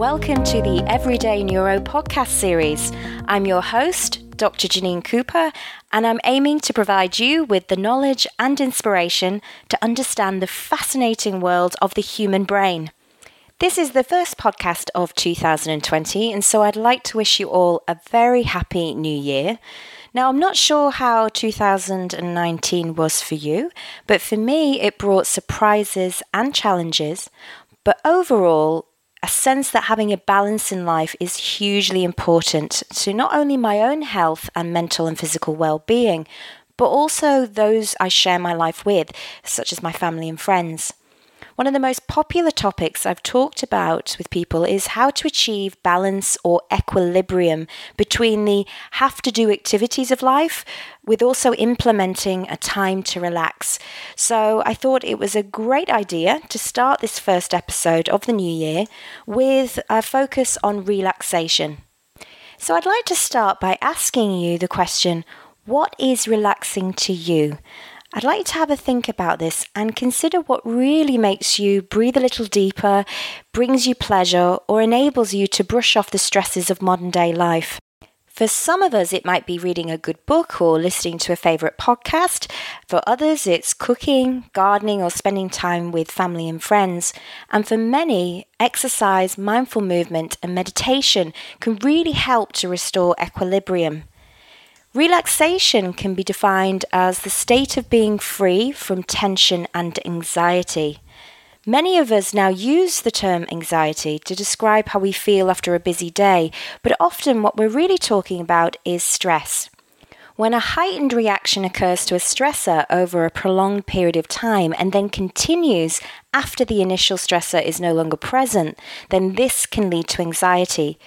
welcome to the Everyday Neuro podcast series. I'm your host, Dr. Janine Cooper, and I'm aiming to provide you with the knowledge and inspiration to understand the fascinating world of the human brain. This is the first podcast of 2020, and so I'd like to wish you all a very happy new year. Now, I'm not sure how 2019 was for you, but for me, it brought surprises and challenges. But overall, a sense that having a balance in life is hugely important to not only my own health and mental and physical well being, but also those I share my life with, such as my family and friends. One of the most popular topics I've talked about with people is how to achieve balance or equilibrium between the have to do activities of life with also implementing a time to relax. So I thought it was a great idea to start this first episode of the new year with a focus on relaxation. So I'd like to start by asking you the question what is relaxing to you? I'd like you to have a think about this and consider what really makes you breathe a little deeper, brings you pleasure, or enables you to brush off the stresses of modern day life. For some of us, it might be reading a good book or listening to a favourite podcast. For others, it's cooking, gardening, or spending time with family and friends. And for many, exercise, mindful movement, and meditation can really help to restore equilibrium. Relaxation can be defined as the state of being free from tension and anxiety. Many of us now use the term anxiety to describe how we feel after a busy day, but often what we're really talking about is stress. When a heightened reaction occurs to a stressor over a prolonged period of time and then continues after the initial stressor is no longer present, then this can lead to anxiety.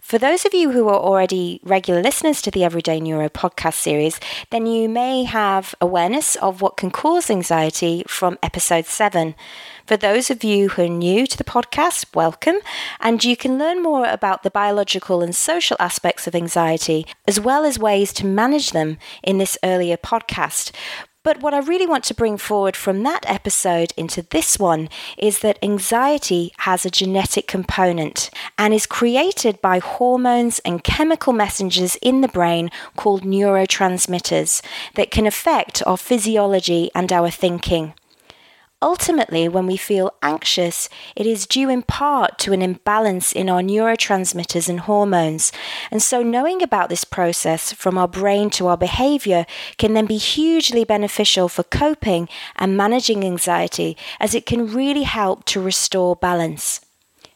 For those of you who are already regular listeners to the Everyday Neuro podcast series, then you may have awareness of what can cause anxiety from episode 7. For those of you who are new to the podcast, welcome, and you can learn more about the biological and social aspects of anxiety, as well as ways to manage them in this earlier podcast. But what I really want to bring forward from that episode into this one is that anxiety has a genetic component and is created by hormones and chemical messengers in the brain called neurotransmitters that can affect our physiology and our thinking. Ultimately, when we feel anxious, it is due in part to an imbalance in our neurotransmitters and hormones. And so, knowing about this process from our brain to our behavior can then be hugely beneficial for coping and managing anxiety, as it can really help to restore balance.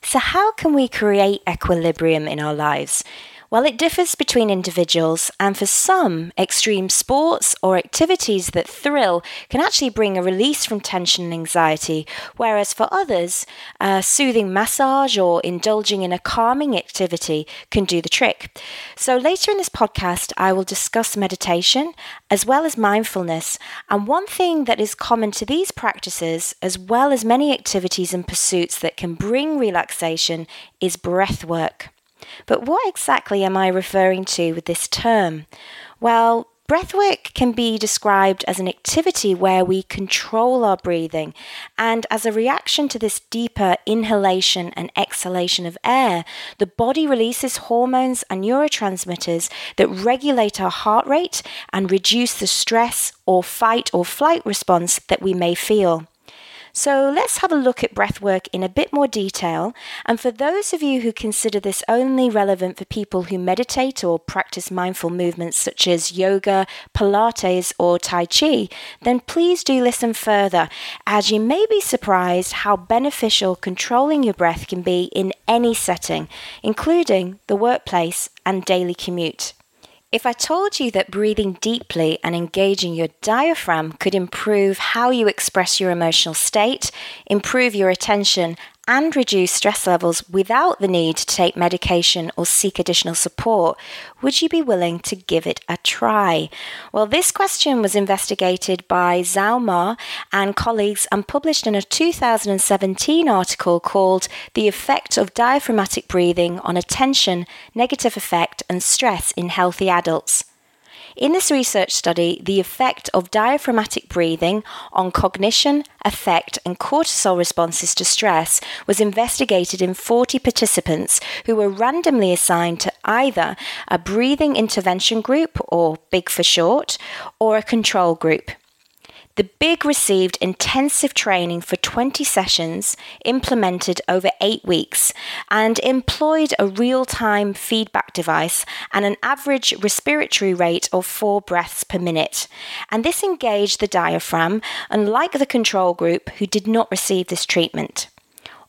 So, how can we create equilibrium in our lives? Well, it differs between individuals, and for some, extreme sports or activities that thrill can actually bring a release from tension and anxiety, whereas for others, a soothing massage or indulging in a calming activity can do the trick. So, later in this podcast, I will discuss meditation as well as mindfulness. And one thing that is common to these practices, as well as many activities and pursuits that can bring relaxation, is breath work. But what exactly am I referring to with this term? Well, Breathwork can be described as an activity where we control our breathing, and as a reaction to this deeper inhalation and exhalation of air, the body releases hormones and neurotransmitters that regulate our heart rate and reduce the stress or fight or flight response that we may feel. So let's have a look at breathwork in a bit more detail. And for those of you who consider this only relevant for people who meditate or practice mindful movements such as yoga, Pilates, or Tai Chi, then please do listen further, as you may be surprised how beneficial controlling your breath can be in any setting, including the workplace and daily commute. If I told you that breathing deeply and engaging your diaphragm could improve how you express your emotional state, improve your attention, and reduce stress levels without the need to take medication or seek additional support, would you be willing to give it a try? Well, this question was investigated by Zhao Ma and colleagues and published in a 2017 article called The Effect of Diaphragmatic Breathing on Attention, Negative Affect, and Stress in Healthy Adults. In this research study, the effect of diaphragmatic breathing on cognition, affect, and cortisol responses to stress was investigated in 40 participants who were randomly assigned to either a breathing intervention group, or BIG for short, or a control group. The BIG received intensive training for 20 sessions implemented over eight weeks and employed a real time feedback device and an average respiratory rate of four breaths per minute. And this engaged the diaphragm, unlike the control group who did not receive this treatment.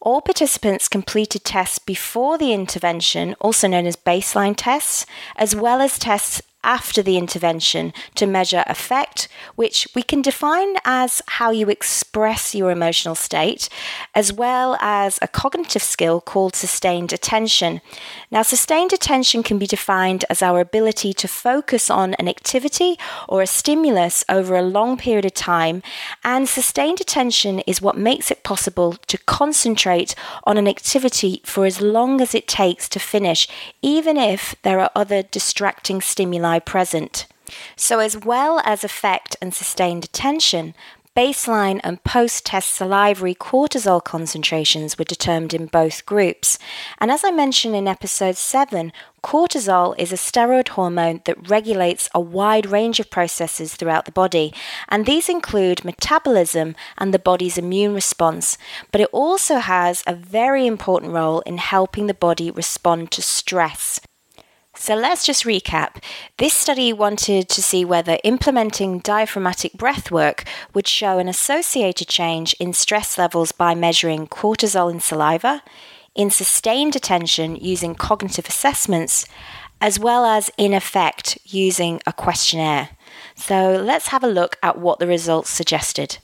All participants completed tests before the intervention, also known as baseline tests, as well as tests after the intervention to measure affect, which we can define as how you express your emotional state, as well as a cognitive skill called sustained attention. Now, sustained attention can be defined as our ability to focus on an activity or a stimulus over a long period of time, and sustained attention is what makes it possible to concentrate on an activity for as long as it takes to finish, even if there are other distracting stimuli present. So, as well as affect and sustained attention, baseline and post test salivary cortisol concentrations were determined in both groups. And as I mentioned in episode 7, cortisol is a steroid hormone that regulates a wide range of processes throughout the body, and these include metabolism and the body's immune response. But it also has a very important role in helping the body respond to stress. So let's just recap. This study wanted to see whether implementing diaphragmatic breath work would show an associated change in stress levels by measuring cortisol in saliva, in sustained attention using cognitive assessments, as well as in affect using a questionnaire. So let's have a look at what the results suggested.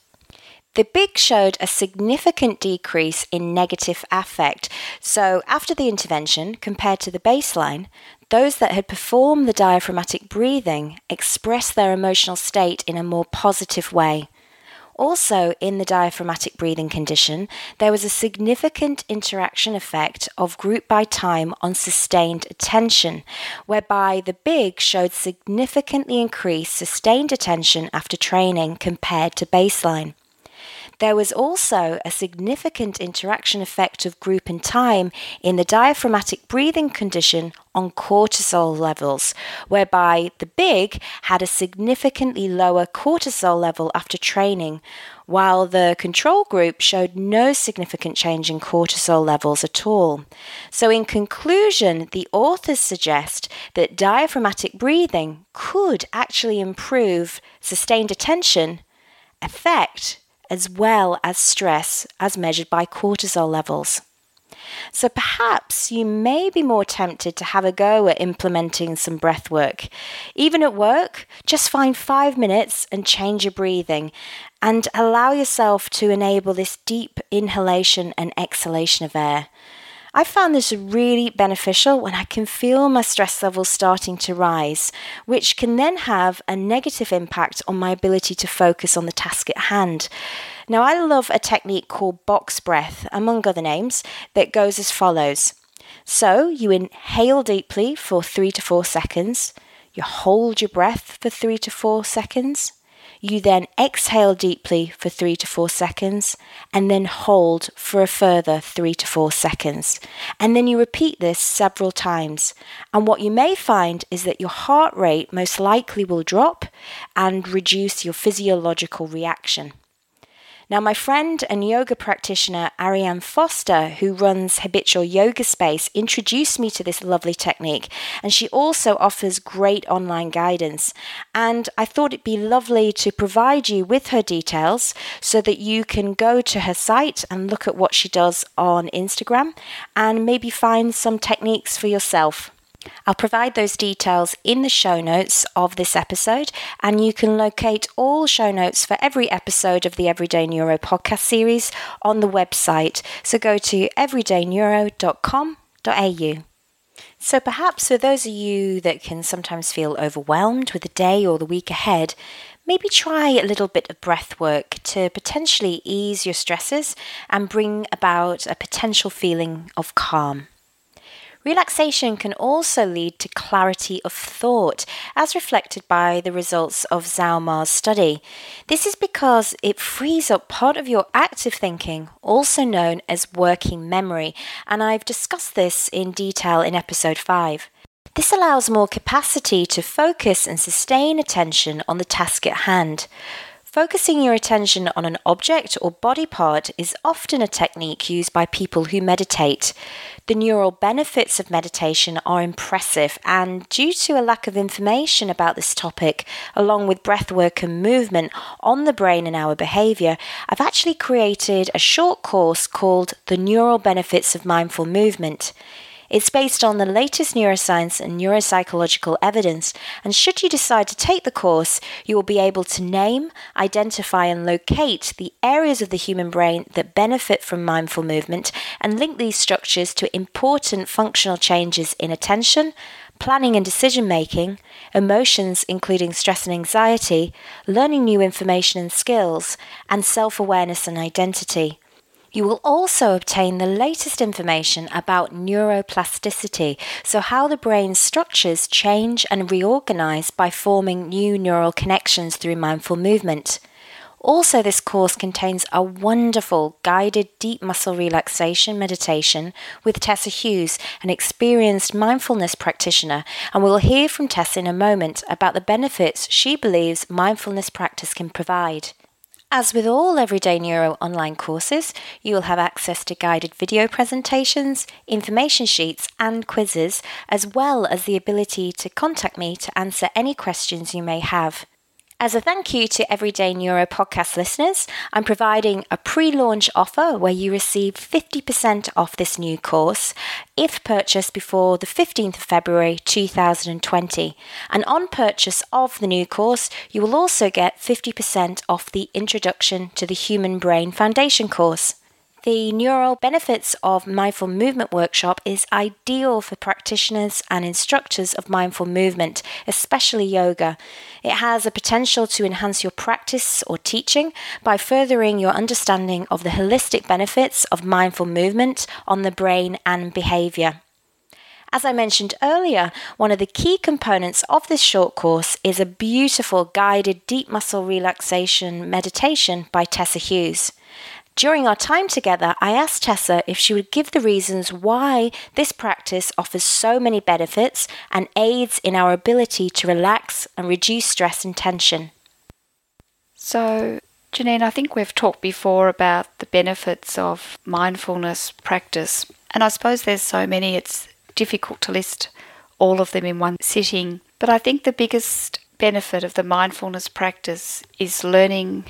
The BIG showed a significant decrease in negative affect. So, after the intervention, compared to the baseline, those that had performed the diaphragmatic breathing expressed their emotional state in a more positive way. Also, in the diaphragmatic breathing condition, there was a significant interaction effect of group by time on sustained attention, whereby the BIG showed significantly increased sustained attention after training compared to baseline. There was also a significant interaction effect of group and time in the diaphragmatic breathing condition on cortisol levels, whereby the BIG had a significantly lower cortisol level after training, while the control group showed no significant change in cortisol levels at all. So, in conclusion, the authors suggest that diaphragmatic breathing could actually improve sustained attention, affect, as well as stress as measured by cortisol levels. So perhaps you may be more tempted to have a go at implementing some breath work. Even at work, just find five minutes and change your breathing and allow yourself to enable this deep inhalation and exhalation of air. I found this really beneficial when I can feel my stress levels starting to rise, which can then have a negative impact on my ability to focus on the task at hand. Now, I love a technique called box breath, among other names, that goes as follows. So, you inhale deeply for three to four seconds, you hold your breath for three to four seconds, you then exhale deeply for three to four seconds and then hold for a further three to four seconds. And then you repeat this several times. And what you may find is that your heart rate most likely will drop and reduce your physiological reaction. Now, my friend and yoga practitioner Ariane Foster, who runs Habitual Yoga Space, introduced me to this lovely technique, and she also offers great online guidance. And I thought it'd be lovely to provide you with her details so that you can go to her site and look at what she does on Instagram and maybe find some techniques for yourself. I'll provide those details in the show notes of this episode, and you can locate all show notes for every episode of the Everyday Neuro podcast series on the website. So go to everydayneuro.com.au. So, perhaps for those of you that can sometimes feel overwhelmed with the day or the week ahead, maybe try a little bit of breath work to potentially ease your stresses and bring about a potential feeling of calm. Relaxation can also lead to clarity of thought, as reflected by the results of Zhao Ma's study. This is because it frees up part of your active thinking, also known as working memory, and I've discussed this in detail in episode 5. This allows more capacity to focus and sustain attention on the task at hand. Focusing your attention on an object or body part is often a technique used by people who meditate. The neural benefits of meditation are impressive, and due to a lack of information about this topic, along with breathwork and movement on the brain and our behavior, I've actually created a short course called The Neural Benefits of Mindful Movement. It's based on the latest neuroscience and neuropsychological evidence, and should you decide to take the course, you will be able to name, identify, and locate the areas of the human brain that benefit from mindful movement and link these structures to important functional changes in attention, planning and decision making, emotions including stress and anxiety, learning new information and skills, and self awareness and identity. You will also obtain the latest information about neuroplasticity, so how the brain's structures change and reorganize by forming new neural connections through mindful movement. Also, this course contains a wonderful guided deep muscle relaxation meditation with Tessa Hughes, an experienced mindfulness practitioner, and we'll hear from Tessa in a moment about the benefits she believes mindfulness practice can provide. As with all Everyday Neuro online courses, you will have access to guided video presentations, information sheets, and quizzes, as well as the ability to contact me to answer any questions you may have. As a thank you to Everyday Neuro podcast listeners, I'm providing a pre launch offer where you receive 50% off this new course if purchased before the 15th of February 2020. And on purchase of the new course, you will also get 50% off the Introduction to the Human Brain Foundation course. The Neural Benefits of Mindful Movement workshop is ideal for practitioners and instructors of mindful movement, especially yoga. It has a potential to enhance your practice or teaching by furthering your understanding of the holistic benefits of mindful movement on the brain and behavior. As I mentioned earlier, one of the key components of this short course is a beautiful guided deep muscle relaxation meditation by Tessa Hughes. During our time together, I asked Tessa if she would give the reasons why this practice offers so many benefits and aids in our ability to relax and reduce stress and tension. So, Janine, I think we've talked before about the benefits of mindfulness practice, and I suppose there's so many it's difficult to list all of them in one sitting. But I think the biggest benefit of the mindfulness practice is learning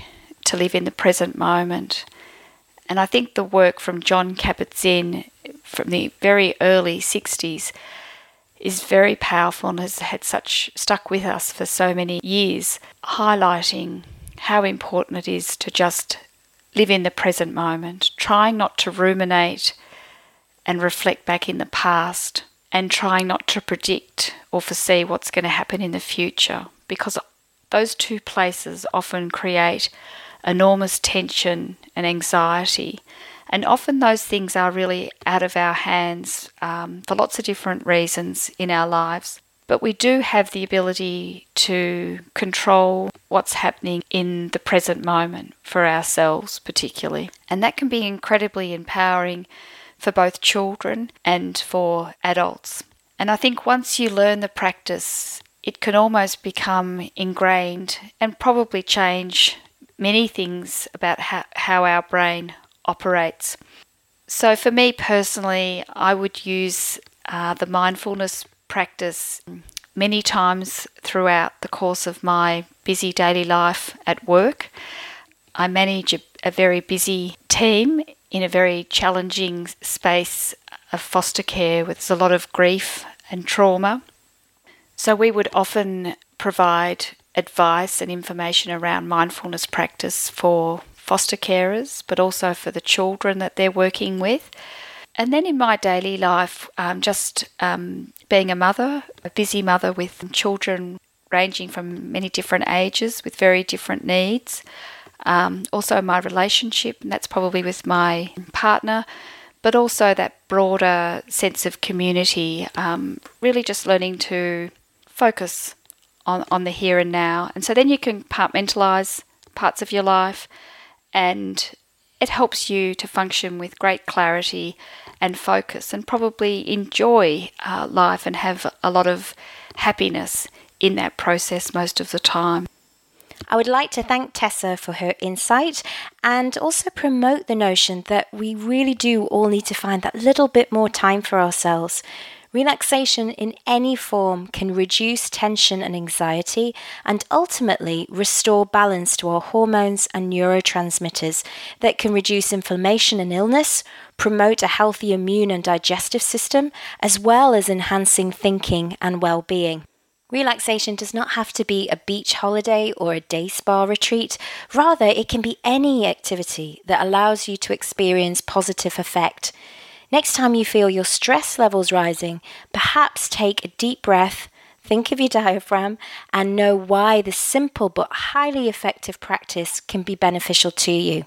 to live in the present moment and I think the work from Jon Kabat-Zinn from the very early 60s is very powerful and has had such stuck with us for so many years, highlighting how important it is to just live in the present moment, trying not to ruminate and reflect back in the past, and trying not to predict or foresee what's going to happen in the future because those two places often create enormous tension and anxiety. And often those things are really out of our hands um, for lots of different reasons in our lives. But we do have the ability to control what's happening in the present moment for ourselves, particularly. And that can be incredibly empowering for both children and for adults. And I think once you learn the practice, it can almost become ingrained and probably change many things about how, how our brain operates. So, for me personally, I would use uh, the mindfulness practice many times throughout the course of my busy daily life at work. I manage a, a very busy team in a very challenging space of foster care with a lot of grief and trauma. So, we would often provide advice and information around mindfulness practice for foster carers, but also for the children that they're working with. And then in my daily life, um, just um, being a mother, a busy mother with children ranging from many different ages with very different needs. Um, also, my relationship, and that's probably with my partner, but also that broader sense of community, um, really just learning to focus on, on the here and now. And so then you can compartmentalize parts of your life and it helps you to function with great clarity and focus and probably enjoy uh, life and have a lot of happiness in that process most of the time. I would like to thank Tessa for her insight and also promote the notion that we really do all need to find that little bit more time for ourselves. Relaxation in any form can reduce tension and anxiety and ultimately restore balance to our hormones and neurotransmitters that can reduce inflammation and illness, promote a healthy immune and digestive system, as well as enhancing thinking and well being. Relaxation does not have to be a beach holiday or a day spa retreat. Rather, it can be any activity that allows you to experience positive affect. Next time you feel your stress levels rising, perhaps take a deep breath, think of your diaphragm, and know why this simple but highly effective practice can be beneficial to you.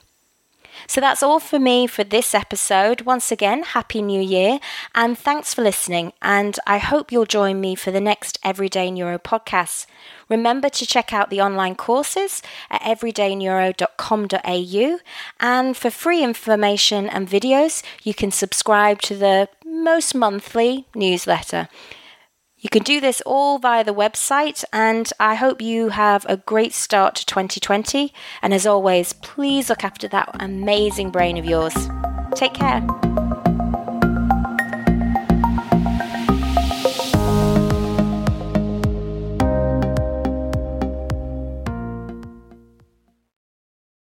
So that's all for me for this episode. Once again, Happy New Year and thanks for listening. And I hope you'll join me for the next Everyday Neuro podcast. Remember to check out the online courses at everydayneuro.com.au. And for free information and videos, you can subscribe to the most monthly newsletter. You can do this all via the website, and I hope you have a great start to 2020. And as always, please look after that amazing brain of yours. Take care.